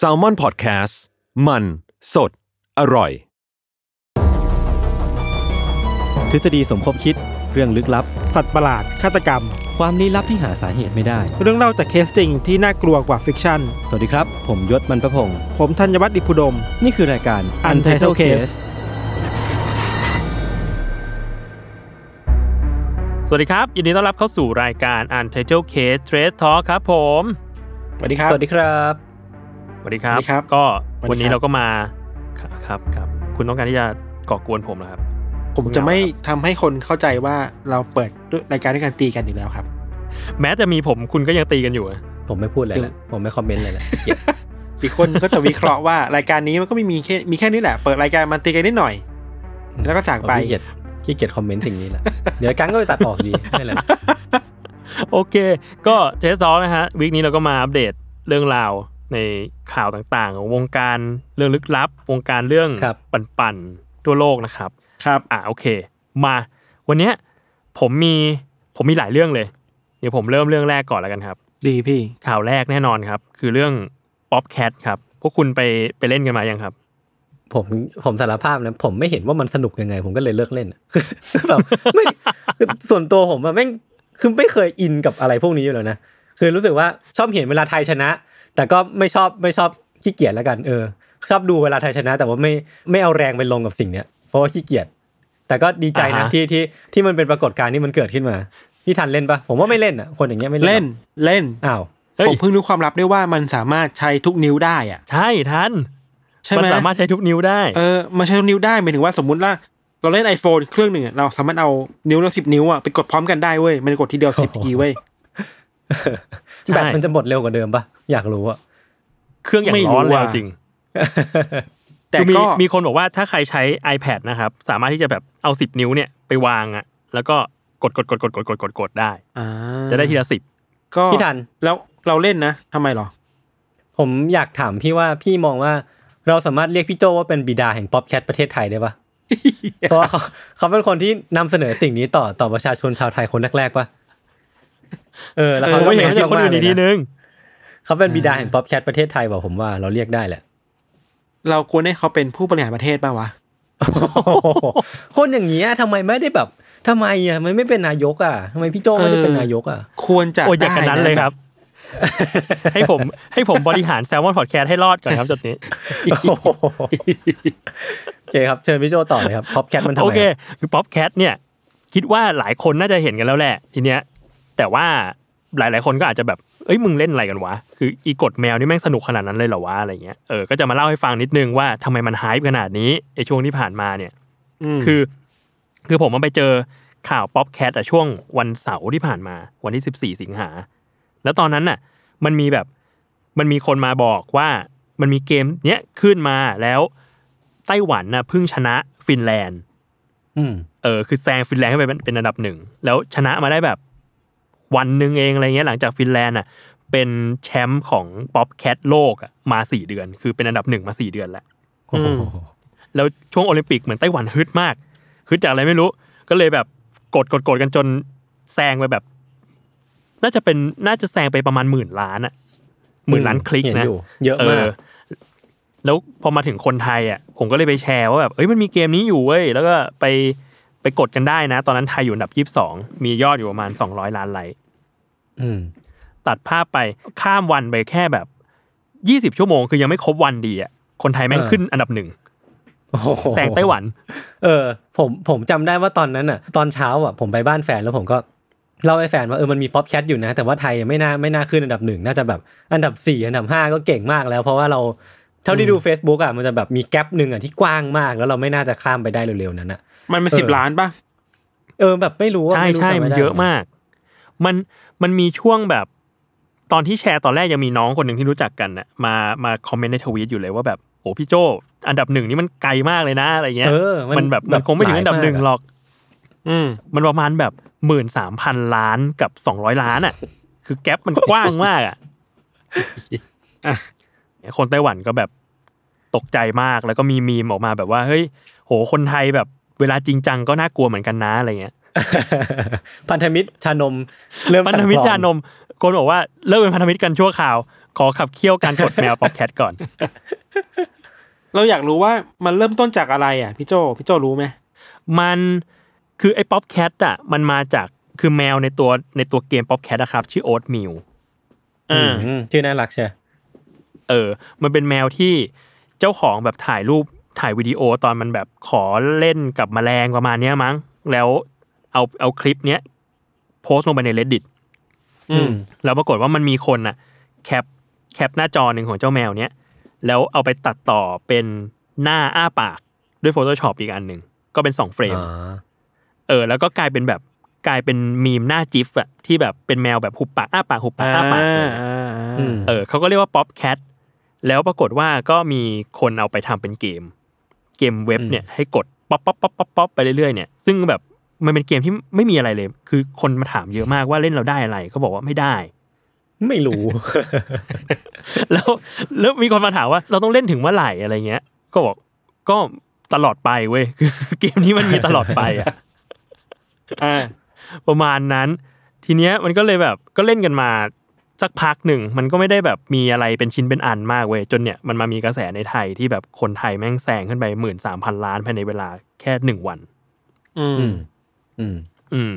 S A L M O N PODCAST มัน สด อร่อย ทฤษฎีสมคบคิดเรื่องลึกลับ สัตว์ประหลาด ฆาตกรรม ความลี้ลับที่หาสาเหตุไม่ได้ เรื่องเล่าจากเคสจริงที่น่ากลัวกว่า fiction สวัสดีครับ ผมยชญ์ บรรพพงศ์ผมธัญวัฒน์อิพภูดม นี่คือรายการ Untitled Case สวัสดีครับ ยินดีต้อนรับเข้าสู่รายการ Untitled Case Trace Talk ครับผม สวัสดีครับสวัสดีครับ สวัสดีครับสวัสดีครับ ก็สวัสดีครับวันนี้เราก็มาครับครับครับ คุณต้องการที่จะก่อกวนผมเหรอครับ ผมจะไม่ทำให้คนเข้าใจว่าเราเปิดรายการด้วยการตีกันอยู่แล้วครับ แม้จะมีผมคุณก็ยังตีกันอยู่อะผมไม่พูดอะไรแล้วผมไม่คอมเมนต์อะไรแล้วเกลียดอีกคนก็จะวิเคราะห์ว่ารายการนี้มันก็ไม่มีแค่มีแค่นี้แหละ เปิดรายการมันตีกันนิดหน่อย แล้วก็จากไปผมขี้เกียจขี้เกียจคอมเมนต์สิ่งนี้แหละเดี๋ยวกังก็ไปตัดออกดีไม่เป็นไร โอเค ก็เทสซอลนะฮะ week นี้เราก็มาอัปเดตเรื่องราวในข่าวต่างๆ ของวงการเรื่องลึกลับ วงการเรื่องปั่นๆทั่วโลกนะครับ ครับอ่าโอเค มาวันเนี้ยผมมีผมมีหลายเรื่องเลย เดี๋ยวผมเริ่มเรื่องแรกก่อนแล้วกันครับ ดีพี่ข่าวแรกแน่นอนครับ คือเรื่อง Popcat ครับ พวกคุณไปไปเล่นกันมายังครับผมผมสารภาพนะผมไม่เห็นว่ามันสนุกยังไง ผมก็เลยเลิกเล่นคือแบบไม่คือส่วนตัวผมอะแม่ง คือไม่เคยอินกับอะไรพวกนี้อยู่แล้วนะคือรู้สึกว่าชอบเห็นเวลาไทยชนะ แต่ก็ไม่ชอบไม่ชอบขี้เกียจแล้วกันเออ ชอบดูเวลาไทยชนะ แต่ว่าไม่ไม่เอาแรงไปลงกับสิ่งเนี้ยเพราะว่าขี้เกียจแต่ก็ดีใจนะอ่าฮะที่ที่ที่มันเป็นปรากฏการณ์ที่มันเกิดขึ้นมาพี่ทันเล่นปะผมว่าไม่เล่นอะคนอย่างเงี้ยไม่เล่นเล่นเล่นอ้าวเฮ้ยผมเพิ่งรู้ความลับด้วยว่ามันสามารถใช้ทุกนิ้วได้อะใช่ทันใช่มัไหมสามารถใช้ทุกนิ้วได้เออมันใช้ทุกนิ้วได้หมายถึงว่าสมมติว่า เราเล่น iPhone เครื่องหนึ่งอะเราสามารถเอานิ้วเราสิบนิ้วอะไปกดพร้อมกันได้เว้ยมันกดทีเดียวสิบทีเว้ยใช่แบตมันจะหมดเร็วกว่าเดิมปะอยากรู้อะเครื่องอย่างไม่รู้ร้อนเลยอะเอาจริง แต่คือมีก็มีคนบอกว่าถ้าใครใช้ iPad นะครับ สามารถที่จะแบบเอาสิบนิ้วเนี่ยไปวางอะ แล้วก็กดกดกดกดกดกดกดกดได้อ่าจะได้ทีละสิบก็พี่ทันแล้วเราเล่นนะทำไมหรอ ผมอยากถามพี่ว่าพี่มองว่าเราสามารถเรียกพี่โจว่าเป็นบิดาแห่งป๊อปแคทประเทศไทยได้ปะ เพราะว่าเขาเขาเป็นคนที่นำเสนอสิ่งนี้ต่อต่อประชาชนชาวไทยคนแรกๆปะเออ แล้วเอเขาอก็ไม่เห็นแมสจะคนมาอื่กนเลอียกทีนะนึงเขาเป็นบิดาแห่งป๊อปแคทประเทศไทยบอกผมว่าเราเรียกได้แหละ เราควรให้เขาเป็นผู้บริหารประเทศป่าวะคนอย่างเงี้ยทำไมไม่ได้แบบทำไมอะทำไมไม่เป็นนายกอะทำไมพี่โจไม่ได้เป็นนายกอะ ควรจะโอ้ยอย่างกันนั้นได้ะเลยครับ ให้ผมให้ผมบริหาร Salmon Podcast ให้รอดก่อนครับจุดนี้โอ เคครับเชิญพี่โจต่อเลยครับ Popcat มันทำโอไมเคคือ Popcat เนี่ยคิดว่าหลายคนน่าจะเห็นกันแล้วแหละทีเนี้ยแต่ว่าหลาย ๆ คนก็อาจจะแบบเอ้ยมึงเล่นอะไรกันวะ คืออีกดแมวนี่แม่งสนุกขนาดนั้นเลยเหรอวะอะไรเงี้ยเออก็จะมาเล่าให้ฟังนิดนึงว่าทำไมมันฮายขนาดนี้ไอช่วงที่ผ่านมาเนี่ยมคือ คือผมมาไปเจอข่าว Popcat อะช่วงวันเสาร์ที่ผ่านมา วันที่สิบสี่สิงหา แล้วตอนนั้นน่ะ มันมีแบบมันมีคนมาบอกว่ามันมีเกมเนี้ยขึ้นมาแล้ว ไต้หวันน่ะเพิ่งชนะฟินแลนด์อืมเออคือแซงฟินแลนด์ขึ้นไปเป็นเป็นอันดับหนึ่งแล้วชนะมาได้แบบวันหนึ่งเองอะไรเงี้ยหลังจากฟินแลนด์อะเป็นแชมป์ของ Popcat โลกอะมาสี่เดือน คือเป็นอันดับหนึ่งมาสี่เดือนแล้วโอ้โหแล้วช่วงโอลิมปิกเหมือนไต้หวันฮึดมากฮึดจากอะไรไม่รู้ ก็เลยแบบกดกดกดกันจนแซงไปแบบ น่าจะเป็นน่าจะแซงไปประมาณหมื่นล้านอะหมื่นล้านคลิกเห็นนะอยู่เยอะมาก แล้วพอมาถึงคนไทยอะผมก็เลยไปแชร์ว่าแบบเอ้ยมันมีเกมนี้อยู่เว้ยแล้วก็ไปไปกดกันได้นะ ตอนนั้นไทยอยู่อันดับยี่สิบสองมียอดอยู่ประมาณสองร้อยล้านไลค์อืมตัดภาพไปข้ามวันไปแค่แบบยี่สิบชั่วโมงคือยังไม่ครบวันดีอะคนไทยแม่งเออขึ้นอันดับหนึ่งโอ้โหแซงไต้หวัน เออ ผมผมจำได้ว่าตอนนั้นอะ ตอนเช้าอะผมไปบ้านแฟนแล้วผมก็เล่าให้แฟนว่าเออมันมี Popcat อยู่นะ แต่ว่าไทยไม่น่าไม่น่าขึ้นอันดับหนึ่งน่าจะแบบอันดับสี่อันดับห้าก็เก่งมากแล้ว เพราะว่าเรา เท่าที่ดู Facebook อะมันจะแบบมี gap หนึ่งอะที่กว้างมาก แล้วเราไม่น่าจะข้ามไปได้เร็วๆนั้นอะ มันเป็นเออสิบล้านป่ะเออแบบไม่รู้ว่าใช่ไม่รู้ใช่จำมันไได้เยอะมาก มันมันมีช่วงแบบตอนที่แชร์ตอนแรกยังมีน้องคนหนึ่งที่รู้จักกันน่ะมามาคอมเมนต์ในทวีตอยู่เลยว่าแบบโอ้พี่โจอันดับหนึ่งนี่มันไกลมากเลยนะอะไรเงี้ยเออมันมันแบบแบบมันคงไม่ถึงอันดับหนึ่งหลายมากอะหรอก อืมมันประมาณแบบหมื่นสามพันล้านกับสองร้อยล้านอะ คือแกลบมันกว้างมากอะอะ คนไต้หวันก็แบบตกใจมากแล้วก็มีมีมออกมาแบบว่าเฮ้ยโหคนไทยแบบเวลาจริงจังก็น่ากลัวเหมือนกันนะอะไรเงี้ยพันธมิตรชานม เริ่มพันธมิตรชานมคนบอกว่าเลิกเป็นพันธมิตรกันชั่วคราว ขอขับเคี่ยวการกดแมว Popcat ก่อน เราอยากรู้ว่ามันเริ่มต้นจากอะไรอะพี่โจพี่โจรู้ไหมมันคือไอ้ Popcat อะ มันมาจากคือแมวในตัวในตัวเกม Popcat อะครับ ชื่อ Oatmeal อ่าอืมชื่อน่ารักใช่ เออ มันเป็นแมวที่เจ้าของแบบถ่ายรูปถ่ายวิดีโอตอนมันแบบขอเล่นกับแมลงประมาณเนี้ยมั้ง แล้วเอาเอาคลิปเนี้ยโพสต์ลงไปใน reddit อืมแล้วปรากฏว่ามันมีคนอะ แคปแคปหน้าจอหนึ่งของเจ้าแมวเนี้ยแล้วเอาไปตัดต่อเป็นหน้าอ้าปากด้วย Photoshop อีกอันหนึ่งก็เป็นสองเฟรมอ๋อเออ แล้วก็กลายเป็นแบบกลายเป็นมีมหน้าจิฟอะที่แบบเป็นแมวแบบหุบปากอ้าปากหุบปากอ้าปากอะไรเงี้ยอืมเออเขาก็เรียกว่า Popcat แล้วปรากฏว่าก็มีคนเอาไปทำเป็นเกม เกมเว็บเนี่ยให้กดป๊อปป๊อปป๊อปป๊อปป๊อปไปเรื่อยๆเนี่ยซึ่งแบบมันเป็นเกมที่ไม่มีอะไรเลย คือคนมาถามเยอะมากว่าเล่นเราได้อะไรเขาบอกว่าไม่ได้ ไม่รู้ แล้วแล้วมีคนมาถามว่า เราต้องเล่นถึงเมื่อไหร่อะไรเงี้ย ก็บอกก็ตลอดไปเว้ยคือเกมนี้มันมีตลอดไปอะอ่าประมาณนั้น ทีเนี้ยมันก็เลยแบบก็เล่นกันมา สักพักหนึ่งมันก็ไม่ได้แบบมีอะไรเป็นชิ้นเป็นอันมากเว้ยจนเนี่ยมันมามีกระแสในไทยที่แบบคนไทยแม่งแซงขึ้นไปหมื่นสามพันล้านภายในเวลาแค่หนึ่งวัน อืม อืม อืมอืม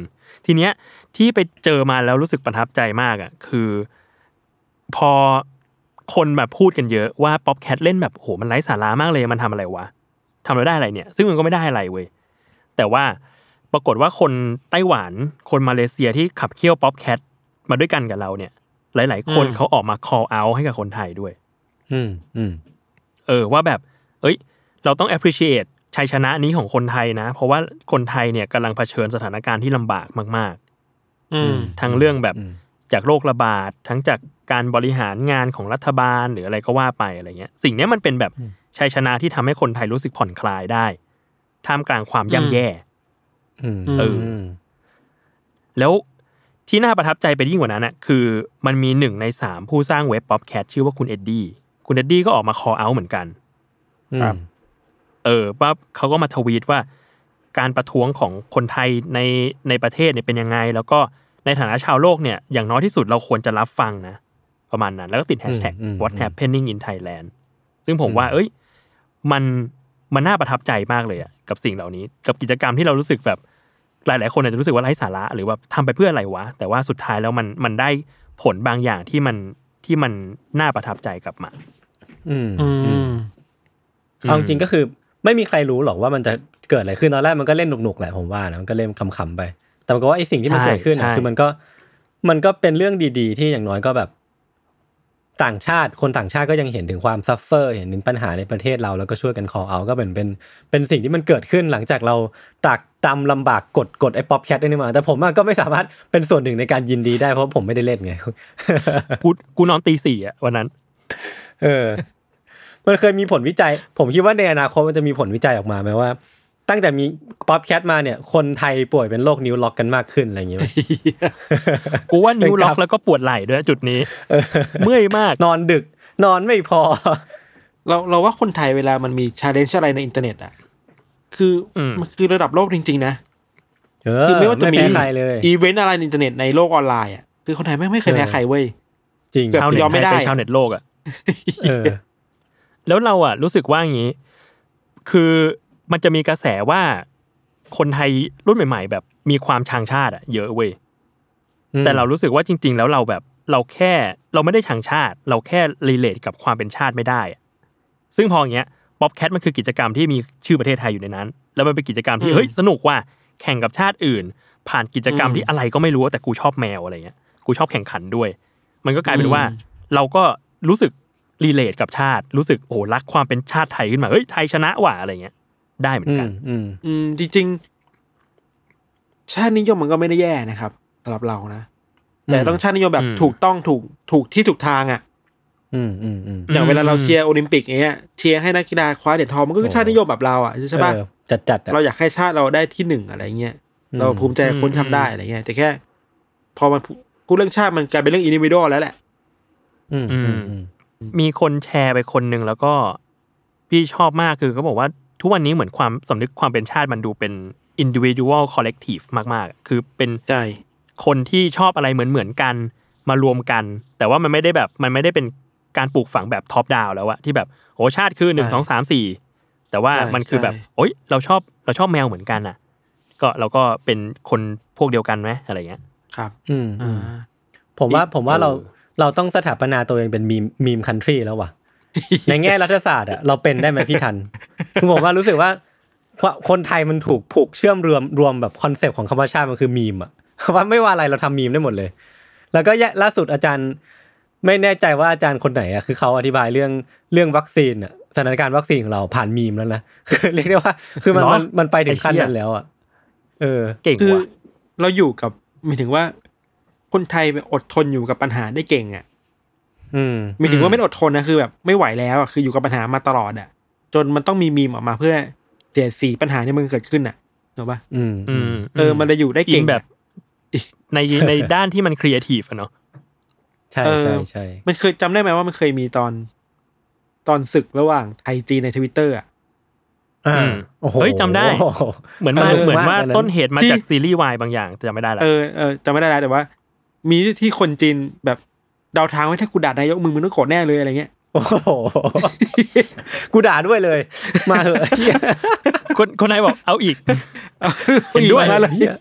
ทีเนี้ยที่ไปเจอมาแล้วรู้สึกประทับใจมากอะ คือ พอคนแบบพูดกันเยอะว่าป๊อปแคทเล่นแบบโหมันไร้สาระมากเลยมันทำอะไรวะทำแล้วได้อะไรเนี่ย ซึ่งมันก็ไม่ได้อะไรเว้ยแต่ว่าปรากฏว่าคนไต้หวันคนมาเลเซียที่ขับเคี่ยวป๊อปแคทมาด้วยกันกับเราเนี่ย หลาย ๆ คนอืมเขาออกมา call out ให้กับคนไทยด้วย อืมอืมเออว่าแบบ เอ้ย เราต้อง appreciate ชัยชนะนี้ของคนไทยนะ เพราะว่าคนไทยเนี่ยกำลังเผชิญสถานการณ์ที่ลำบากมากอืมๆทั้งเรื่องแบบอืมจากโรคระบาดทั้งจากการบริหารงานของรัฐบาลหรืออะไรก็ว่าไปอะไรเงี้ย สิ่งเนี้ยมันเป็นแบบชัยชนะที่ทำให้คนไทยรู้สึกผ่อนคลายได้ ท่ามกลางความย่ำแย่อืมเออแล้ว ที่น่าประทับใจไปยิ่งกว่านั้นน่ะคือมันมีหนึ่งในสามผู้สร้างเว็บ Popcat ชื่อว่าคุณเอ็ดดี้คุณเอ็ดดี้ก็ออกมา call out เหมือนกันครับเออปั๊บเขาก็มาทวีตว่า การประท้วงของคนไทยในในประเทศเนี่ยเป็นยังไง แล้วก็ในฐานะชาวโลกเนี่ยอย่างน้อยที่สุดเราควรจะรับฟังนะประมาณนั้น แล้วก็ติดแฮชแท็กอืมอืม what happening in Thailand ซึ่งผมว่า เอ้ย มันมันน่าประทับใจมากเลยอะกับสิ่งเหล่านี้ กับกิจกรรมที่เรารู้สึกแบบ หลาย ๆ คนอาจจะรู้สึกว่าไร้สาระ หรือว่าทำไปเพื่ออะไรวะ แต่ว่าสุดท้ายแล้วมันมันได้ผลบางอย่างที่มันที่มันน่าประทับใจกลับมา อืมอือืมมเอาจริงๆก็คือ ไม่มีใครรู้หรอกว่ามันจะเกิดอะไรขึ้นตอนแรกมันก็เล่นหนุกๆแหละผมว่านะมันก็เล่นขำๆไป แต่มันก็ว่าไอ้สิ่งที่มันใช่เกิดขึ้นใช่อะคือมันก็มันก็เป็นเรื่องดี ๆ ที่อย่างน้อยก็แบบ ต่างชาติคนต่างชาติก็ยังเห็นถึงความ suffer เห็นถึงปัญหาในประเทศเราแล้วก็ช่วยกัน call out ก็เป็นเป็นเป็นสิ่งที่มันเกิดขึ้นหลังจากเราตรากตรำลำบากกดกดไอ้ Popcat นี่มา แต่ผมอะก็ไม่สามารถเป็นส่วนหนึ่งในการยินดีได้เพราะผมไม่ได้เล่นไงกูกูนอนตีสี่อะวันนั้น เออ มันเคยมีผลวิจัย ผมคิดว่าในอนาคตมันจะมีผลวิจัยออกมาไหมว่า ตั้งแต่มี Popcat มาเนี่ยคนไทยป่วยเป็นโรคนิ้วล็อกกันมากขึ้นอะไรอย่างเงี้ยกูว่านิ้วล็อกเป็นกราฟแล้วก็ปวดไหล่ด้วยจุดนี้เมื่อยมากนอนดึก นอนไม่พอ เราเราว่าคนไทยเวลามันมี challenge อะไรในอินเทอร์เน็ตอะคืออมมันคือระดับโลกจริง ๆ นะเออคือไม่ว่าจะมีแพ้ใครเลยอีเวนต์อะไรในอินเทอร์เน็ตในโลกออนไลน์อะคือคนไทยไม่งไม่เคยแพ้เออใครเว้ยจริงแบบชาวเน็ตยอมไม่ไทยได้เป็นชาวเน็ตโลกอะเออแล้วเราอะรู้สึกว่าอย่างนี้ คือ มันจะมีกระแสว่าคนไทยรุ่นใหม่ ๆ แบบมีความชังชาติอะเยอะเว้ยแต่เรารู้สึกว่าจริง ๆ แล้วเราแบบเราแค่เราไม่ได้ชังชาติ เราแค่ relate กับความเป็นชาติไม่ได้อะซึ่งพออย่างเงี้ย Popcat มันคือกิจกรรมที่มีชื่อประเทศไทยอยู่ในนั้น แล้วมันเป็นกิจกรรมที่อืมเฮ้ยสนุกว่าแข่งกับชาติอื่น ผ่านกิจกรรมอืมที่อะไรก็ไม่รู้แต่กูชอบแมวอะไรเงี้ยกูชอบแข่งขันด้วย มันก็กลายเป็นอืมว่า เราก็รู้สึกรีเลทกับชาติ รู้สึกโอ้โหรักความเป็นชาติไทยขึ้นมาเฮ้ยไทยชนะว่ะอะไรเงี้ย ได้เหมืออืนกัมนอืมอืมจริงๆชาตินิยมมันก็ไม่ได้แย่นะครับสำหรับเรานะแต่ต้องชาตินิยมแบบอืมถูกต้องถูกถูกที่ถูกทางอะอืมอืมอืมอย่างเวลาเราเชียร์โอลิมปิกอย่างเงี้ยเชียร์ให้นักกีฬาคว้าเหรียญทองมันก็คือชาตินิยมแบบเราอะใช่ปะเออจัดจัดๆอะเราอยากให้ชาติเราได้ที่หนึ่งอะไรเงี้ยอืมเราภูมิใจกับคนทำได้อะไรเงี้ยแต่แค่ พอมันพูพูดเรื่องชาติมันกลายเป็นเรื่องอินดิวิ a l แล้วแหละอืมอืมอืมมีคนแชร์ไปคนหนึ่งแล้วก็พี่ชอบมากคือเขาบอกว่า ทุกวันนี้เหมือนความสำนึกความเป็นชาติมันดูเป็น individual collective มากๆ คือเป็นใช่คนที่ชอบอะไรเหมือนเหมือนๆกันมารวมกัน แต่ว่ามันไม่ได้แบบมันไม่ได้เป็นการปลูกฝังแบบ top down แล้วอะที่แบบโอ้ชาติคือหนึ่งสองสามสี่แต่ว่ามันคือแบบโอ๊ยเราชอบเราชอบแมวเหมือนกันอะก็เราก็เป็นคนพวกเดียวกันไหมอะไรเงี้ยครับ อืมอือ่มาผมว่าผมว่าเราเราต้องสถาปนาตัวเองเป็นมีม meme country แล้วว่ะ ในแง่รัฐศาสตร์อะเราเป็นได้ไหมพี่ทันคือผมว่ารู้สึกว่าควคนไทยมันถูกผูกเชื่อมรวมรวมแบบ concept ของคำว่าชาติมันคือมีมอะว่าไม่ว่าอะไรเราทำมีมได้หมดเลย แล้วก็แยะล่าสุดอาจารย์ ไม่แน่ใจว่าอาจารย์คนไหนอะคือเขาอธิบายเรื่องเรื่องวัคซีนอะสถานการณ์วัคซีนของเราผ่านมีมแล้วนะคือเรียกได้ว่า คือมันเหรอมันมันไปถึงขั้นไอ้เชี่ยนั้นแล้วอะเออ เก่งคือว่ะเราอยู่กับหมายถึงว่า คนไทยอดทนอยู่กับปัญหาได้เก่งอะ อืมหมายถึงว่าไม่ได้อดทนนะคือแบบไม่ไหวแล้วอะคืออยู่กับปัญหามาตลอดอะ จนมันต้องมีมีมออกมาเพื่อเสียดสีปัญหาที่มันเกิดขึ้นอะถูกปะอืมอืมเออ มันเลยอยู่ได้เก่งอินแบบ ในในด้านที่มันครีเอทีฟอะเนาะใช่เออใช่ใช่มันเคยจำได้ไหมว่ามันเคยมีตอน ตอนศึกระหว่างไทยจีนในทวิตเตอร์อะอ่าอืมโอ้โหเฮ้ยจำได้ เหมือนมาเออเหมือนมากว่าอันนั้นต้นเหตุมาที่จากซีรีส์วายบางอย่างแต่จำไม่ได้ละเออเออจำไม่ได้แล้วแต่ว่า มีที่คนจีนแบบ เดาทางไว้ถ้ากูด่านายกมึงมึงต้องโกรธแน่เลยอะไรเงี้ยโอ้โหกูด่าด้วยเลย มาเหอะเหี้ยคนคนไทยบอกเอาอีกเห็นด้วยมาเลยเหี้ย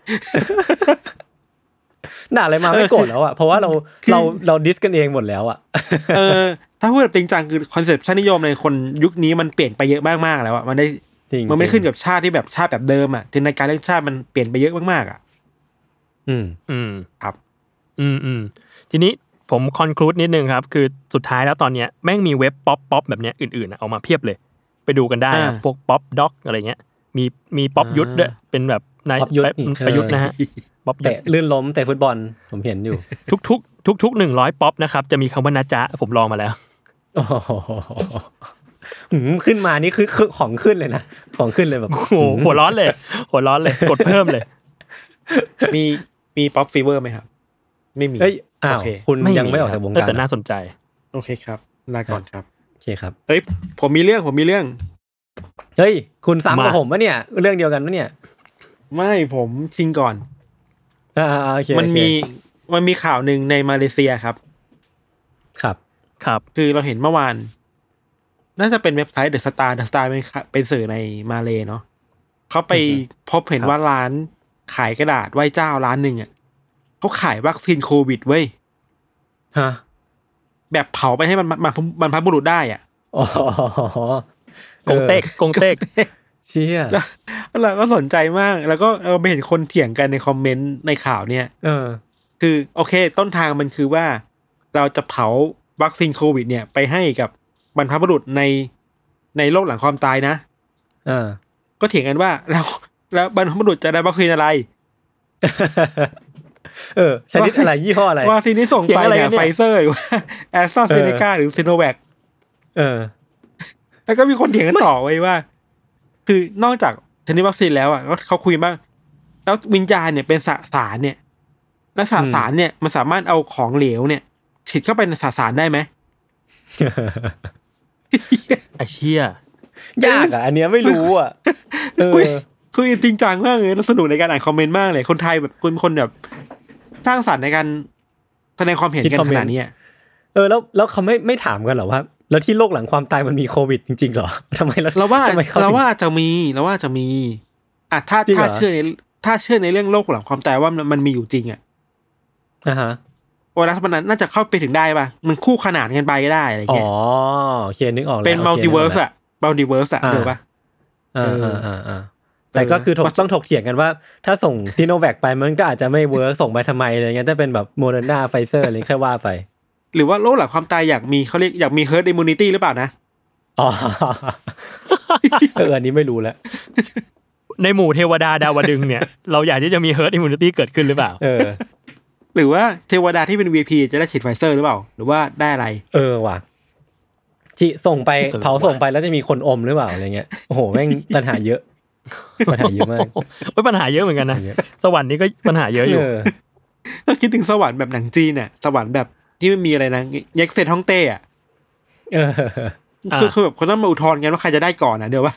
ด่าอะไรมาไม่โกรธแล้วอะเพราะว่าเราเราเรา diss กันเองหมดแล้วอะเออ ถ้าพูดแบบจริงจังคือ concept ชาตินิยมในคนยุคนี้มันเปลี่ยนไปเยอะมากๆแล้วอะมันได้จริงมันไม่จริงขึ้นกับชาติที่แบบชาติแบบเดิมอะจินตนาการเรื่องชาติมันเปลี่ยนไปเยอะมากๆอะ อืม อืม ครับ อืมอืมทีนี้ ผม conclude นิดนึงครับ คือสุดท้ายแล้วตอนเนี้ยแม่งมีเว็บป๊อปป๊อปแบบเนี้ยอื่นๆอะออกมาเพียบเลย ไปดูกันได้ครับอ่าพวก Popdog อะไรเงี้ยมีมีป๊อปยุทธด้วยเป็นแบบนายป๊อปยุทธนี่ประยุทธ์นะฮะป๊อปยุทเตะธลื่นล้มเตะฟุตบอลผมเห็นอยู่ ทุกทุกทุกทุกหนึ่งร้อยป๊อปนะครับจะมีคำว่านะจ๊ะผมลองมาแล้วโอ้โหหืมขึ้นมานี่คือคือของขึ้นเลยนะของขึ้นเลยแบบโอ้โหหัวร้อนเลย หัวร้อนเลยกดเพิ่มเลย มีมี pop fever ไหมครับ ไม่มีเอ้ยอ้าวโอเคคุณยังไม่ออกจากวงเออการแต่น่าอะสนใจ โอเคครับลาก่อนครับโอเคครับเอ้ยผมมีเรื่องผมมีเรื่อง เฮ้ย คุณซ้ำกับมาผมปะเนี่ย เรื่องเดียวกันปะเนี่ย ไม่ผมชิงก่อนอ่าๆโอเคมันโอเคมีมันมีข่าวหนึ่งในมาเลเซียครับ ครับครับ คือเราเห็นเมื่อวาน น่าจะเป็นเว็บไซต์ The Star The Star เป็นข่าเป็นสื่อในมาเลเนาะเขาไปพบเห็นครับว่าร้านขายกระดาษไหว้เจ้าร้านหนึ่งอะ เขาขายวัคซีนโควิดเว้ยฮะแบบเผาไปให้มันมันมันพับุรุษได้อะอ๋อกงเต็กกงเต็กเชี่ยแล้วเราก็สนใจมาก แล้วก็เราไปเห็นคนเถียงกันในคอมเมนต์ในข่าวเนี่ย เออ คือโอเค ต้นทางมันคือว่า เราจะเผาวัคซีนโควิด เนี่ย ไปให้กับบรรพบุรุษในในโลกหลังความตายนะ เออ ก็เถียงกันว่า แล้วแล้วบรรพบุรุษจะได้วัคซีนอะไร เออ ชนิดอะไรยี่ห้ออะไรวัคซีนที่ส่งเถียไปงอะไรเนี่กัยนเนี่ยไฟเซอร์หรือว่าแอสตราเซเนกาหรือซิโนแวคเออ แล้วก็มีคนเถียงกันต่อไว้ว่า คือนอกจากชนิดวัคซีนแล้วอะก็เขาคุยว่าแล้ววิญญาณเนี่ยเป็นสสารเนี่ย แล้วสอืมสารเนี่ยมันสามารถเอาของเหลวเนี่ยฉีดเข้าไปในสสารได้ไหมไอเชี่ยยากอะ อันเนี้ยไม่รู้อะเออคุยคุยจริงจังมากเลยแล้วสนุกในการอ่านคอมเมนต์มากเลย คนไทยแบบคนคนแบบ สร้างสรรค์ในการแสดงความเห็นคิดกันคอมขเมนต์นาดนี้อะเออแล้วแล้วเขาไม่ไม่ถามกันเหรอว่า แล้วที่โลกหลังความตายมันมีโควิดจริงๆเหรอทำไมเราเราว่าทำไมขเราถึงว่าอาจจะมีเราว่าอาจจะมีอะถ้าจริงเหรถ้าอเชื่อในถ้าเชื่อในเรื่องโลกหลังความตายว่ามันมันมีอยู่จริงอะอ่าฮะไวรัสมันน่าจะเข้าไปถึงได้ป่ะ มันคู่ขนานกันไปก็ได้อะไรอ๋อเงี้ยโอเคนึกออกแล้วเป็นโอคมัลติเวิร์สนึกกอะmultiverse อะอ่าเดี๋ยวป่ะแล้วเออ่าออ่าอ่าอ่า แต่ก็คือถกว่าต้องถกเถียงกันว่า ถ้าส่งซิโนแวคไปมันก็อาจจะไม่ work ส่งไปทำไมอะไรเงี้ยถ้าเป็นแบบโมเดอร์นาไฟเซอร์อะไรแค่ว่าไป หรือว่าโลกหลังความตายอยากมีเขาเรียกอยากมี herd immunity หรือเปล่านะอ๋อเอออันนี้ไม่รู้แล้วในหมู่เทวดาดาวดึงส์เนี่ย เราอยากที่จะมี herd immunity เกิดขึ้นหรือเปล่า เออ หรือว่าเทวดาที่เป็น VIP จะได้ฉีดไฟเซอร์หรือเปล่า หรือว่าได้อะไร เออว่ะที่ส่งไปเออเผาว่ะส่งไปแล้วจะมีคนอมหรือเปล่าอะไรเงี้ยโอ้โหแม่งปัญหาเยอะ ปัญหาเยอะมากโอ้ยปัญหาเยอะเหมือนกันนะเยอะสวรรค์นี้ก็ปัญหาเยอะอยู่เออก็คิดถึงสวรรค์แบบหนังจีนเนี่ยสวรรค์แบบที่ไม่มีอะไรนะเย็กเซนฮ่องเต้อะเอออ่าคือคือแบบเขาต้องมาอุทธรณ์กันว่าใครจะได้ก่อนนะเดี๋ยวว่า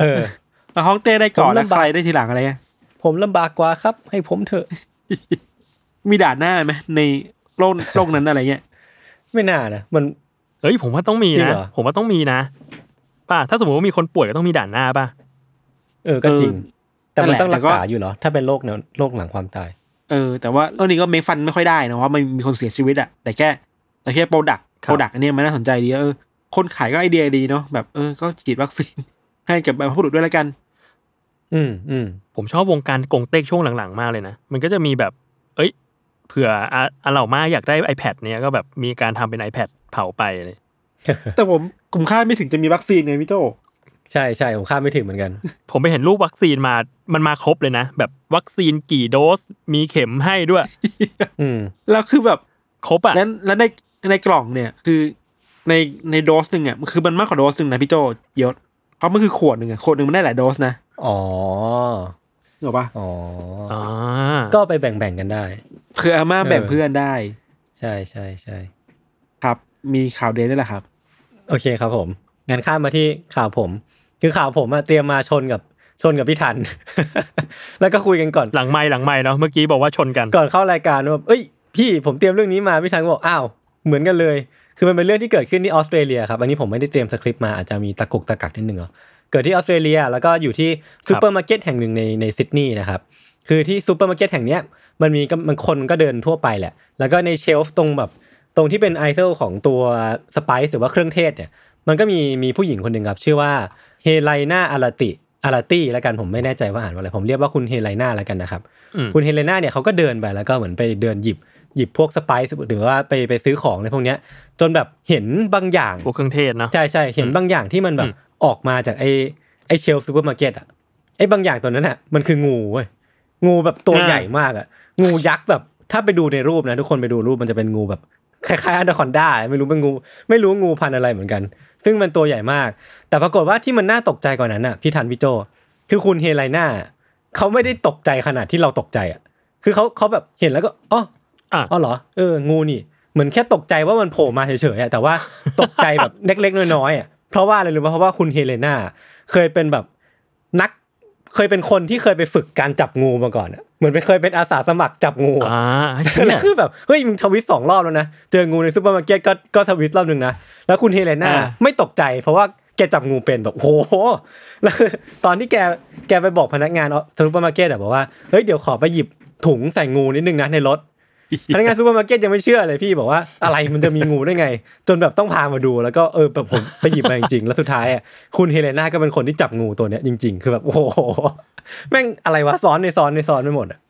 เออฮ่องเต้ได้ก่อนผมแล้วลำบากใครได้ทีหลังอะไรเงี้ยผมลำบากกว่าครับ ให้ผมเถอะ มีด่านหน้าไหมในโลกโลกนั้นอะไรเงี้ยไม่น่านะมันเอ้ยผมว่าต้องมีจริงนะเหรอผมว่าต้องมีนะ ป่ะถ้าสมมติว่ามีคนป่วยก็ต้องมีด่านหน้าป่ะ เออก็จริง แต่มันนั่นแหละต้องรักแต่ก็ษาอยู่เหรอ ถ้าเป็นโรคเนยโรคหลังความตาย เออ แต่ว่าเรื่องนี้ก็เมคฟันไม่ค่อยได้นะเพราะมันมีคนเสียชีวิตอะแต่แค่แต่แค่โปรดักครัโปบรดักอันเนี้ยมันน่าสนใจดีเออคนขายก็ไอเดียดีเนาะแบบเออก็ฉีดวัคซีนให้กับบรรพบุรุษด้วยแล้วกัน อืมอืมผมชอบวงการกงเต็กช่วงหลังๆ มากเลยนะ มันก็จะมีแบบ เอ้ย เผื่ออะอะเหล่ามาอยากได้ iPad เนี้ยก็แบบมีการทำเป็น iPad เผาไปเลยแต่ผมผมคาดไม่ถึงจะมีวัคซีนไงพี่โจ ใช่ใช่ผมคาดไม่ถึงเหมือนกัน ผมไปเห็นรูปวัคซีนมา มันมาครบเลยนะ แบบวัคซีนกี่โดส มีเข็มให้ด้วย อืมแล้วคือแบบครบอะแล้วแล้วในในกล่องเนี่ย คือในในโดสหนึ่งอะมันคือมันมากกว่าโดสหนึ่งนะพี่โจเยอะเพราะมันคือขวดหนึ่งอะขวดหนึ่งมันได้หลายโดสนะอ๋อเหรอปะอ๋ออ่าก็ไปแบ่งๆกันได้คืออาม่าแบ่งเออเพื่อนได้ ใช่ใช่ใช่ครับ มีข่าวเดนนี่แหละครับ โอเคครับผมงั้นข้ามมาที่ข่าวผม คือข่าวผมอะเตรียมมาชนกับชนกับพี่ทัน แล้วก็คุยกันก่อนหลังไม่หลังไม่เนาะเมื่อกี้บอกว่าชนกันก่อนเข้ารายการว่าเอ้ยพี่ผมเตรียมเรื่องนี้มาพี่ทันก็บอกอ้าวเหมือนกันเลย คือมันเป็นเรื่องที่เกิดขึ้นที่ออสเตรเลียครับอันนี้ผมไม่ได้เตรียมสคริปต์มาอาจจะมีตะกุกตะกักนิดนึงเนาะเกิดที่ออสเตรเลีย แล้วก็อยู่ที่ซูเปอร์มาร์เก็ตแห่งหนึ่งในในซิดนีย์นะครับคือที่ซูเปอร์มาร์เก็ตแห่งเนี้ยมันมีก็มันคนก็เดินทั่วไปแหละ แล้วก็ใน shelf ตรงแบบตรงที่เป็น aisle ของตัว spice หรือว่าเครื่องเทศเนี่ย มันก็มีมีผู้หญิงคนหนึ่งครับชื่อว่าเฮไลนาอาราติอาราตี้แล้วกันผมไม่แน่ใจว่าอ่านว่าอะไรผมเรียกว่าคุณเฮไลนาแล้วกันนะครับอืมคุณเฮเลนาเนี่ยเขาก็เดินไปแล้วก็เหมือนไปเดินหยิบหยิบพวก spice หรือว่าไปไปซื้อของในพวกเนี้ย จนแบบเห็นบางอย่างพวกเครื่องเทศเนาะใช่ใช่เห็นบางอย่างที่มันแบบอืมออกมาจากไอไอ shelf ซูเปอร์มาร์เก็ตอะไอบางอย่างตัวนั้นอะมันคืองูเว้ยงูแบบตัวอ่าใหญ่มากอะ งูยักษ์แบบถ้าไปดูในรูปนะทุกคนไปดูรูปมันจะเป็นงูแบบคล้ายๆอนาคอนด้าไม่รู้เป็นงู ไม่รู้งูพันธุ์อะไรเหมือนกัน ซึ่งมันตัวใหญ่มาก แต่ปรากฏว่าที่มันน่าตกใจกว่านั้นอะพี่ทันพี่โจ คือคุณเฮไลนาเขาไม่ได้ตกใจขนาดที่เราตกใจอะ คือเขาเขาแบบเห็นแล้วก็อ๋ออะอ๋อเหรอเอองูนี่ เหมือนแค่ตกใจว่ามันโผล่มาเฉยๆอะแต่ว่าตกใจแบบเล็กๆน้อยๆอะเพราะว่าอะไรรู้ป่ะเพราะว่าคุณเฮเลนาเคยเป็นแบบนัก เคยเป็นคนที่เคยไปฝึกการจับงูมาก่อนอะเหมือนไปเคยเป็นอาสาสมัครจับงูอะอ่าแล้วเนี่ยคือแบบเฮ้ยมึงทวิตสองรอบแล้วนะเจองูในซูเปอร์มาร์เก็ตก็ก็ทวิตรอบหนึ่งนะแล้วคุณเฮเลนาอ่าไม่ตกใจ เพราะว่าแกจับงูเป็นแบบโอ้โหแล้วคือตอนที่แกแกไปบอกพนักงานซูเปอร์มาร์เก็ตอะบอกว่าเฮ้ยเดี๋ยวขอไปหยิบถุงใส่งูนิดนึงนะในรถ พนักงานซูเปอร์มาร์เก็ตยังไม่เชื่อเลยพี่บอกว่าอะไรมันจะมีงูได้ไง จนแบบต้องพามาดูแล้วก็เออแบบผมไปหยิบมาจริงๆ แล้วสุดท้ายอะคุณเฮเลนาก็เป็นคนที่จับงูตัวเนี้ยจริงๆ คือแบบโอ้โหแม่งอะไรวะซ้อนในซ้อนในซ้อนไปหมดอะ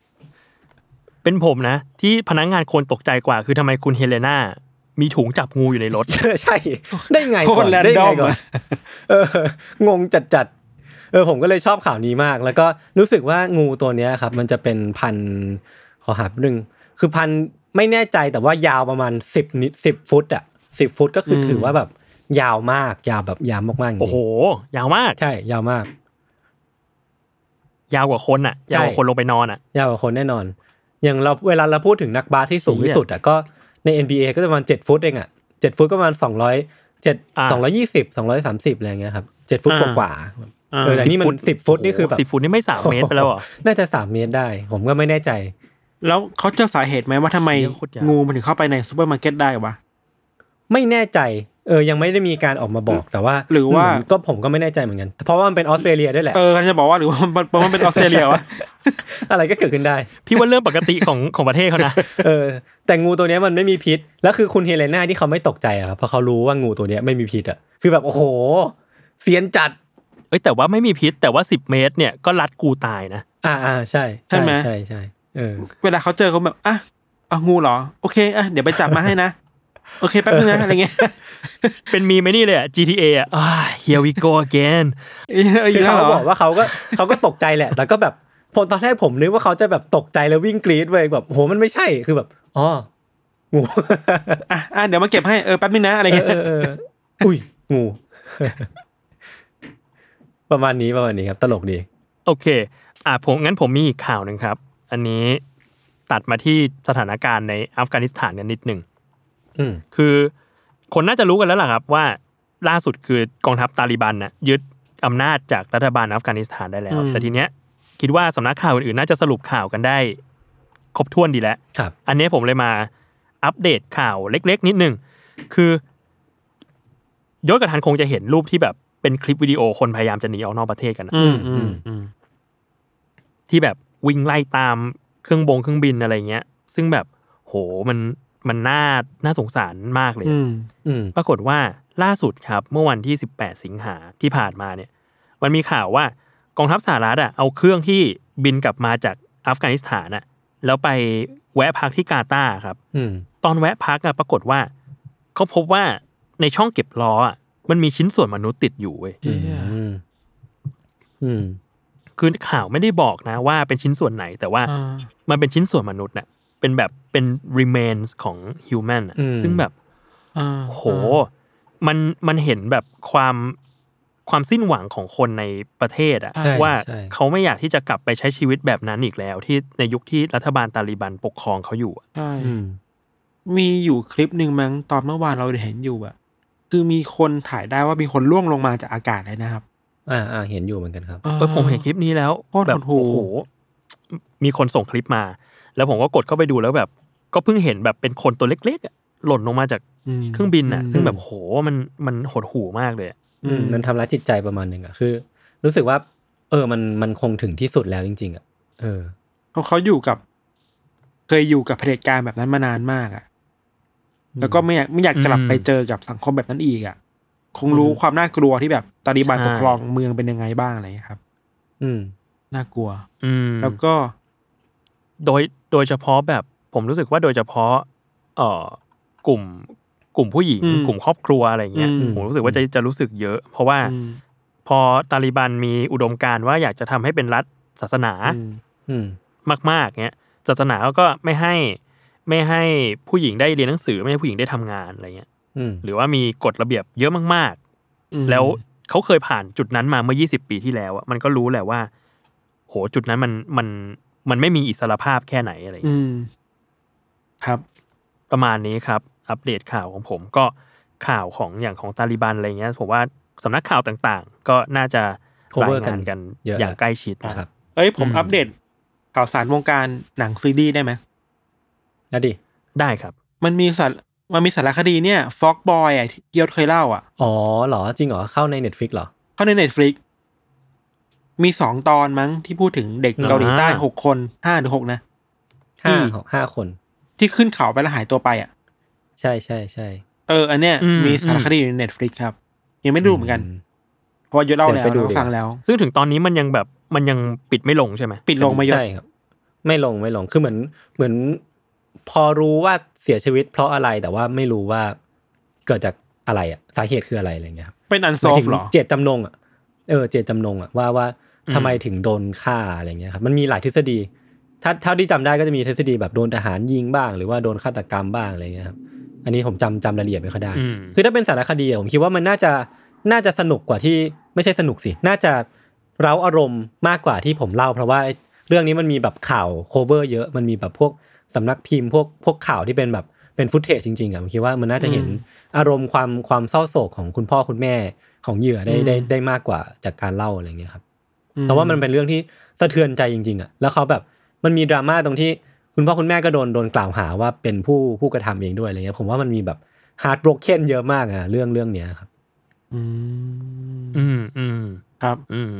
เป็นผมนะ ที่พนักงานคนตกใจกว่า คือทำไมคุณเฮเลนามีถุงจับงูอยู่ในรถใช่ ได้ไงโคก่อตนรได้ไง random ก่อนอะเอองงจัดจัดๆเออผมก็เลยชอบข่าวนี้มาก แล้วก็รู้สึกว่างูตัวเนี้ยครับ มันจะเป็นพันธุ์ขอหาหนึ่ง คือพันธุ์ไม่แน่ใจแต่ว่ายาวประมาณสิบนิดสิบฟุตอะสิบฟุตก็คืออมถือว่าแบบ ยาวมากยาวแบบยาวมากๆจริงๆโอ้โห ยาวมากใช่ ยาวมาก ยาวกว่าคนอะใช่ยาวกว่าคนลงไปนอนอะ ยาวกว่าคนแน่นอน อย่างเราเวลาเราพูดถึงนักบาสที่สูงที่สุดอะก็ใน NBA ก็จะประมาณเจ็ดฟุตเองอะเจ็ดฟุตก็ประมาณสองร้อยเจ็ดอ่าสองร้อยยี่สิบสองร้อยสามสิบอะไรเงี้ยครับเจ็ดฟุตอ่ากว่าๆอ่าเออแต่นี่มันสิบฟุตนี่คือแบบสิบฟุตนี่ไม่สามเมตรไปแล้วเหรอน่าจะสามเมตรได้ ผมก็ไม่แน่ใจ แล้วเขาเจอสาเหตุไหมว่าทำไมเชี่ยโคตรยาวงูมันถึงเข้าไปในซูเปอร์มาร์เก็ตได้วะ ไม่แน่ใจ เออยังไม่ได้มีการออกมาบอกแต่ว่า หรือว่าเหมือนก็ผมก็ไม่แน่ใจเหมือนกัน เพราะว่ามันเป็นออสเตรเลียด้วยแหละเออเขาจะบอกว่าหรือว่ามันมันเป็นออสเตรเลียวะอะไรก็เกิดขึ้นได้ พี่ว่าเรื่องปกติของของประเทศเขานะเออ แต่งูตัวเนี้ยมันไม่มีพิษ แล้วคือคุณเฮเลนาที่เขาไม่ตกใจอะครับเพราะเขารู้ว่างูตัวเนี้ยไม่มีพิษอะคือแบบโอ้โหเสียนจัดเอ้ยแต่ว่าไม่มีพิษแต่ว่าสิบเมตรเนี่ยก็รัดกูตายนะอ่าอ่าใช่ใช่ไหมใช่ใช่ เออ เวลาเขาเจอเขาแบบอะเอางูเหรอ โอเคอะเดี๋ยวไปจับมาให้นะ โอเคแป๊บนึงนะอะไรเงี้ย เป็นมีไหมนี่เลยอะ GTA อะอ่า here we go again เออคือแล้วเขาหรบอกว่าเขาก็เขาก็ตกใจแหละ แต่ก็แบบผมตอนแรกผมนึกว่าเขาจะแบบตกใจแล้ววิ่งกรีดเว้ยแบบโหมันไม่ใช่คือแบบอ๋องูอะอะเดี๋ยวมาเก็บให้เออแป๊บนึงนะอะไรเออเงี้ยเออเอออุ้ยงูประมาณนี้ประมาณนี้ครับ ตลกดี โอเค อ่าผมงั้นผมมีอีกข่าวหนึ่งครับ อันนี้ตัดมาที่สถานการณ์ในอัฟกานิสถานกันนิดหนึ่งอืมคือคนน่าจะรู้กันแล้วล่ะครับว่าล่าสุดคือกองทัพตาลิบันน่ะยึดอำนาจจากรัฐบาลอัฟกานิสถานได้แล้ว แต่ทีเนี้ยคิดว่าสำนักข่าวอื่นๆน่าจะสรุปข่าวกันได้ ครบถ้วนดีแล้วครับอันนี้ผมเลยมาอัปเดตข่าวเล็ก ๆ นิดนึงคือยศกับทันคงจะเห็นรูปที่แบบเป็นคลิปวิดีโอคนพยายามจะหนีออกนอกประเทศกันนะอืมอืมอืมที่แบบ วิ่งไล่ตามเครื่องบงเครื่องบินอะไรเงี้ย ซึ่งแบบโหมันมันน่าน่าสงสารมากเลยอืมอืมปรากฏว่าล่าสุดครับเมื่อวันที่ 18 สิงหาที่ผ่านมาเนี่ย มันมีข่าวว่ากองทัพสหรัฐอะเอาเครื่องที่บินกลับมาจากอัฟกานิสถานอะแล้วไปแวะพักที่กาตาร์ครับอืมตอนแวะพักอะปรากฏว่าเขาพบว่าในช่องเก็บล้ออะมันมีชิ้นส่วนมนุษย์ติดอยู่เว้ยอืมอืม คือข่าวไม่ได้บอกนะว่าเป็นชิ้นส่วนไหนแต่ว่าอ่ามันเป็นชิ้นส่วนมนุษย์น่ะเป็นแบบเป็น remains ของ human อะอืมซึ่งแบบอ่าโหมันมันเห็นแบบความความสิ้นหวังของคนในประเทศอะใช่ว่าใช่เขาไม่อยากที่จะกลับไปใช้ชีวิตแบบนั้นอีกแล้ว ที่ในยุคที่รัฐบาลตาลิบันปกครองเขาอยู่อะใช่อืมมีอยู่คลิปหนึ่งมั้งตอนเมื่อวานเราเห็นอยู่อะคือมีคนถ่ายได้ว่ามีคนล่วงลงมาจากอากาศเลยนะครับ อ่าอ่าเห็นอยู่เหมือนกันครับเออผมเห็นคลิปนี้แล้วโคตรแบบหดหู่ โอ้โหมีคนส่งคลิปมา แล้วผมก็กดเข้าไปดูแล้วแบบ ก็เพิ่งเห็นแบบเป็นคนตัวเล็กๆอะหล่นลงมาจากม เครื่องบินอะมซึ่งแบบโหมันมันหดหู่มากเลยอะ อืมมันทำร้ายจิตใจประมาณหนึ่งอะคือ รู้สึกว่า เออมันมันคงถึงที่สุดแล้วจริง ๆอะเออเพราะเขาอยู่กับ เคยอยู่กับเผด็จการแบบนั้นมานานมากอะแล้วก็ไม่อยากไม่อยากกลับไปเจอกับสังคมแบบนั้นอีกอะ คงรู้ความน่ากลัวที่แบบตาลีบันปกครองเมืองเป็นยังไงบ้างอะไรอย่างเงี้ยครับ อืม น่ากลัว อืม แล้วก็ โดยโดยเฉพาะแบบ ผมรู้สึกว่าโดยเฉพาะ เอ่อกลุ่ม กลุ่มผู้หญิงอืมกลุ่มครอบครัวอะไรเงี้ยอืมผมรู้สึกว่าจะจะรู้สึกเยอะ เพราะว่าอืมพอตาลิบันมีอุดมการณ์ว่าอยากจะทำให้เป็นรัฐศาสนาอืมอืมมากๆเงี้ยศาสนาเขาก็ไม่ให้ไม่ให้ผู้หญิงได้เรียนหนังสือไม่ให้ผู้หญิงได้ทำงานอะไรเงี้ยอืม หรือว่ามีกฎระเบียบเยอะมากอืมๆแล้วเขาเคยผ่านจุดนั้นมาเมื่อ 20 ปีที่แล้วอะมันก็รู้แหละว่า โหจุดนั้นมันมันมันไม่มีอิสรภาพแค่ไหนอะไรเงี้ยอืมครับ ประมาณนี้ครับ อัปเดตข่าวของผมก็ข่าวของอย่างของตาลิบันอะไรเงี้ยผมว่าสำนักข่าวต่างๆ ก็น่าจะ Cover รายงานกันเยอะอย่างใกล้ชิดนะครับเอ้ยผมอืมอัปเดตข่าวสารวงการหนังซีรีส์ได้ไหมนะดิได้ครับ มันมีสาร มันมีสารคดีเนี่ย Frog Boy อะที่เกียวเคยเล่าอะ อ๋อเหรอ จริงเหรอ เข้าใน Netflix เหรอ เข้าใน Netflix มีสองตอนมั้งที่พูดถึงเด็กอ่าเกาหลีใต้หกคนห้าหรือหกนะห้าที่ห้าคน ที่ขึ้นเขาไปแล้วหายตัวไปอะ ใช่ใช่ใช่เออ อันเนี้ยอืมมีสารคดีอยู่ในเน็ตฟลิกครับ ยังไม่ดูเหมือนกันเพราะว่ายศเล่าเดี๋แล้ยววไปดูเราดีกว่าฟังแล้ว ซึ่งถึงตอนนี้มันยังแบบมันยังปิดไม่ลงใช่ไหมปิดลงมายศใช่ครับไม่ลงไม่ลงคือเหมือนเหมือน พอรู้ว่าเสียชีวิตเพราะอะไรแต่ว่าไม่รู้ว่าเกิดจากอะไรอะสาเหตุคืออะไรอะไรเงี้ยครับเป็นอันหซมาอยฟถึงหรอเจตจำนงอะเออเจตจำนงอะว่าว่าทำไมถึงโดนฆ่าอะไรเงี้ยครับมันมีหลายทฤษฎี ถ้าเท่าที่จำได้ก็จะมีทฤษฎีแบบโดนทหารยิงบ้าง หรือว่าโดนฆาตกรรมบ้างอะไรเงี้ยครับอันนี้ผมจำจำรายละเอียดไม่ค่อยได้อืมคือถ้าเป็นสารคดีอะผมคิดว่ามันน่าจะน่าจะสนุกกว่าที่ไม่ใช่สนุกสิน่าจะเร้าอารมณ์มากกว่าที่ผมเล่า เพราะว่าเรื่องนี้มันมีแบบข่าวโคเวอร์เยอะมันมีแบบพวก สำนักพิมพ์พวกพวกข่าวที่เป็นแบบเป็นฟุตเทจจริงๆอะผมคิดว่ามันน่าจะเห็นอารมณ์ความความเศร้าโศกของคุณพ่อคุณแม่ของเหยื่อได้ได้ได้มากกว่าจากการเล่าอะไรเงี้ยครับเพราะว่ามันเป็นเรื่องที่สะเทือนใจจริงๆอะแล้วเขาแบบมันมีดราม่าตรงที่คุณพ่อคุณแม่ก็โดนโดนกล่าวหาว่าเป็นผู้ผู้กระทำเองด้วยอะไรเงี้ยผมว่ามันมีแบบheartbroken เยอะมากอะเรื่องเรื่องเนี้ยครับ อืมอืมอืมครับ อืม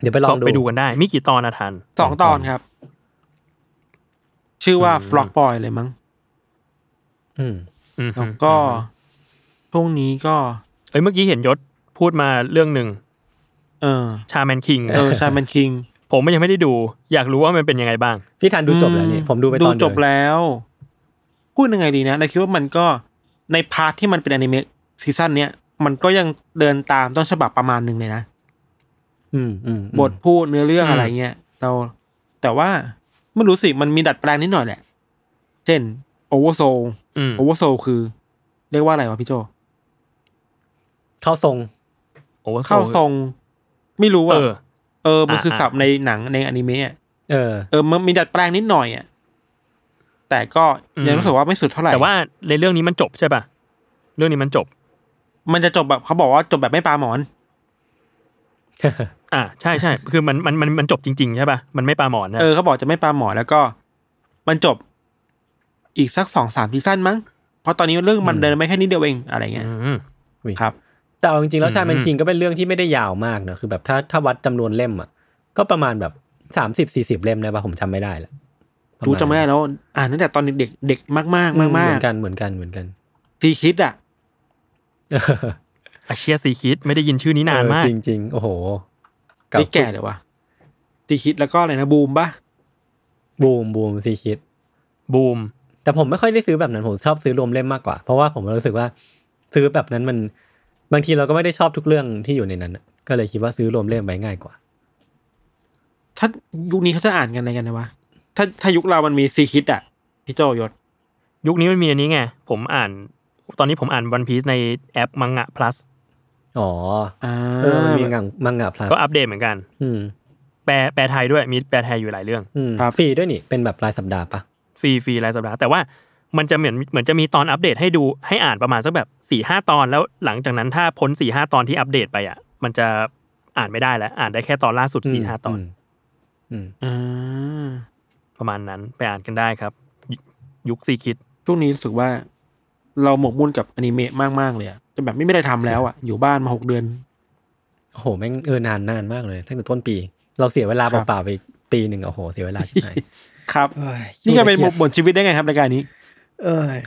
เดี๋ยวก็ไปลองดูไปดูกันได้ มีกี่ตอนนะทันสองตอนครับ ชื่อว่าอืม Frog Boy เลยมั้งอืมอืมแล้วก็ช่วงนี้ก็ เอ้ยเมื่อกี้เห็นยศพูดมาเรื่องหนึ่งเออ Shaman King เออ Shaman King ผมมันยังไม่ได้ดู อยากรู้ว่ามันเป็นยังไงบ้าง พี่ทันดูจบแล้วนี่ผมดูไปตอนดูเดียวจบแล้ว พูดยังไงดีนะเราคิดว่ามันก็ใน part ที่มันเป็นอนิเมะ season เนี้ยมันก็ยังเดินตามต้นฉบับประมาณหนึ่งเลยนะ อืมอืมอืมบทพูดเนื้อเรื่องอืมอะไรเงี้ยเราแต่ว่า ไม่รู้สิมันมีดัดแปลงนิดหน่อยแหละ เช่น Over Soul อืม Over Soul คือ เรียกว่าอะไรวะพี่โจ เข้าทรง Over Soul เข้าทรง ไม่รู้เออะอเออ มันคืออ่าศัพท์ในหนังในอนิเมะอะเออ เออ มันมีดัดแปลงนิดหน่อยอะแต่ก็ยังรู้สึกว่าไม่สุดเท่าไหร่แต่ว่าในเรื่องนี้มันจบใช่ป่ะเรื่องนี้มันจบ มันจะจบแบบเขาบอกว่าจบแบบไม่ปลาหมอน อ่าใช่ใช่คือมันมันมันมันจบจริง ๆ ใช่ป่ะมันไม่ปลาหมอนนะเออเขาบอกจะไม่ปลาหมอนแล้วก็ มันจบอีกสักสองสามซีซั่นมั้งเพราะตอนนี้เรื่องมันอืมเดินไม่แค่นิดเดียวเองอะไรเงี้ยอืมครับ แต่เอาจริงๆแล้วชาแมนอืมคิงก็เป็นเรื่องที่ไม่ได้ยาวมากนะคือแบบถ้าถ้าวัดจำนวนเล่มอะก็ประมาณแบบสามสิบสี่สิบเล่มได้ปะผมจำไม่ได้ละรู้จะไม่ได้แล้ว อ่านตั้งแต่ตอนเด็กเด็กมากมากอืมากเหมากมือนกันเหมือนกันเหมือนกัน ทีคิดอะ อาเชียซีคิดไม่ได้ยินชื่อนี้นานมากเออจริงๆโอ้โหไม่แก่เลยวะทีคิดแล้วก็อะไรนะบูมปะบูมบูมซีคิดบูม แต่ผมไม่ค่อยได้ซื้อแบบนั้นผมชอบซื้อรวมเล่มมากกว่า เพราะว่าผมรู้สึกว่าซื้อแบบนั้นมัน บางทีเราก็ไม่ได้ชอบทุกเรื่องที่อยู่ในนั้นน่ะก็เลยคิดว่าซื้อรวมเล่มไปง่ายกว่า ถ้ายุคนี้เขาจะอ่านกันอะไรกันนะวะถ้าถ้ายุคเรามันมีซีคิดอะพี่โจยศยุคนี้มันมีอันนี้ไงผมอ่าน ตอนนี้ผมอ่านวันพีซในแอปมังงะ plus อ๋ออ่าเออมันมีงังมังงะพลัสก็อัปเดตเหมือนกัน อืม แปลแปลไทยด้วยมีแปลไทยอยู่หลายเรื่องอืมฟรีด้วยนี่เป็นแบบรายสัปดาห์ปะฟรีฟรีรายสัปดาห์แต่ว่ามันจะเหมือนเหมือนจะมีตอนอัปเดตให้ดูให้อ่านประมาณสักแบบสี่ห้าตอนแล้วหลังจากนั้นถ้าพ้นสี่ห้าตอนที่อัปเดตไปอะ มันจะอ่านไม่ได้แล้ว อ่านได้แค่ตอนล่าสุดสี่ห้าตอนมอืมอ่าประมาณนั้นไปอ่านกันได้ครับ ยุยุคซีคิดช่วงนี้รู้สึกว่า เราหมกมุ่นกับอนิเมะมากๆเลยอะจะแบบไม่ไม่ได้ทำแล้วอะอยู่บ้านมาหกเดือนโอ้โหแม่งเออนานนานมากเลยตั้งแต่ต้นปี เราเสียเวลาครับเปล่าๆไปปีหนึ่งอะโอ้โห เสียเวลาชิบหายครับเอ้ยนี่ก็เป็นครียดบทชีวิตได้ไงครับรายการนี้ เอ้ย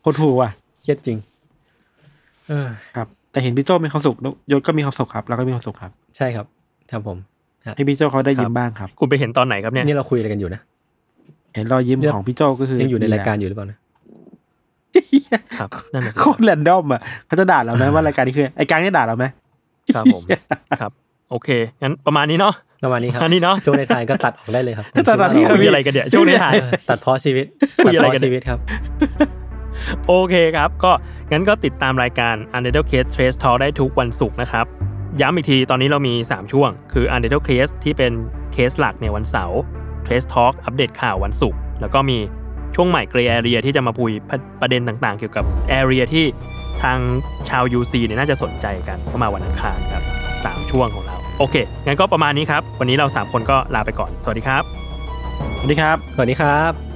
โคตรถูกว่ะเครียดจริง เออครับ แต่เห็นพี่โจมีความสุขยศก็มีความสุขครับเราก็มีความสุขครับ ใช่ครับครับผมให้พี่โจเขาได้ครับยิ้มบ้างครับ คุณไปเห็นตอนไหนครับเนี่ยนี่เราคุยอะไรกันอยู่นะเห็นรอยยิ้มเนี่ยของพี่โจก็คือยังอยู่ในดีรายการแล้วอยู่หรือเปล่านะ ครับนั่นแหละสิโคตรแรนดอมอะเขาจะด่าเราไหมว่ารายการนี้คือไอ้การจะด่าเราไหมครับผมครับโอเค งั้นประมาณนี้เนาะ ประมาณนี้ครับอันนี้เนาะ ช่วงในไทยก็ตัดออกได้เลยครับตัดตอนที่คุยอะไรกันเนี่ย ช่วงนี้ถ่ายเออตัดเพราะชีวิต คุตัดยอะไรเพกันราะเนี่ยชีวิตครับ โอเคครับ ก็งั้นก็ติดตามรายการ Untitled Case Trace Talk ได้ทุกวันศุกร์นะครับ ย้ำอีกที ตอนนี้เรามี 3 ช่วง คือ Untitled Case ที่เป็นเคสหลักในวันเสาร์ Trace Talk อัปเดตข่าววันศุกร์ แล้วก็มี ช่วงใหม่ Gray Area ที่จะมาพูดประประเด็นต่างๆ เกี่ยวกับ Area ที่ทางชาว UC เนี่ยน่าจะสนใจกันก็มาวันอังคารครับสามช่วงของเรา โอเค งั้นก็ประมาณนี้ครับ วันนี้เราสามคนก็ลาไปก่อน สวัสดีครับ สวัสดีครับ สวัสดีครับ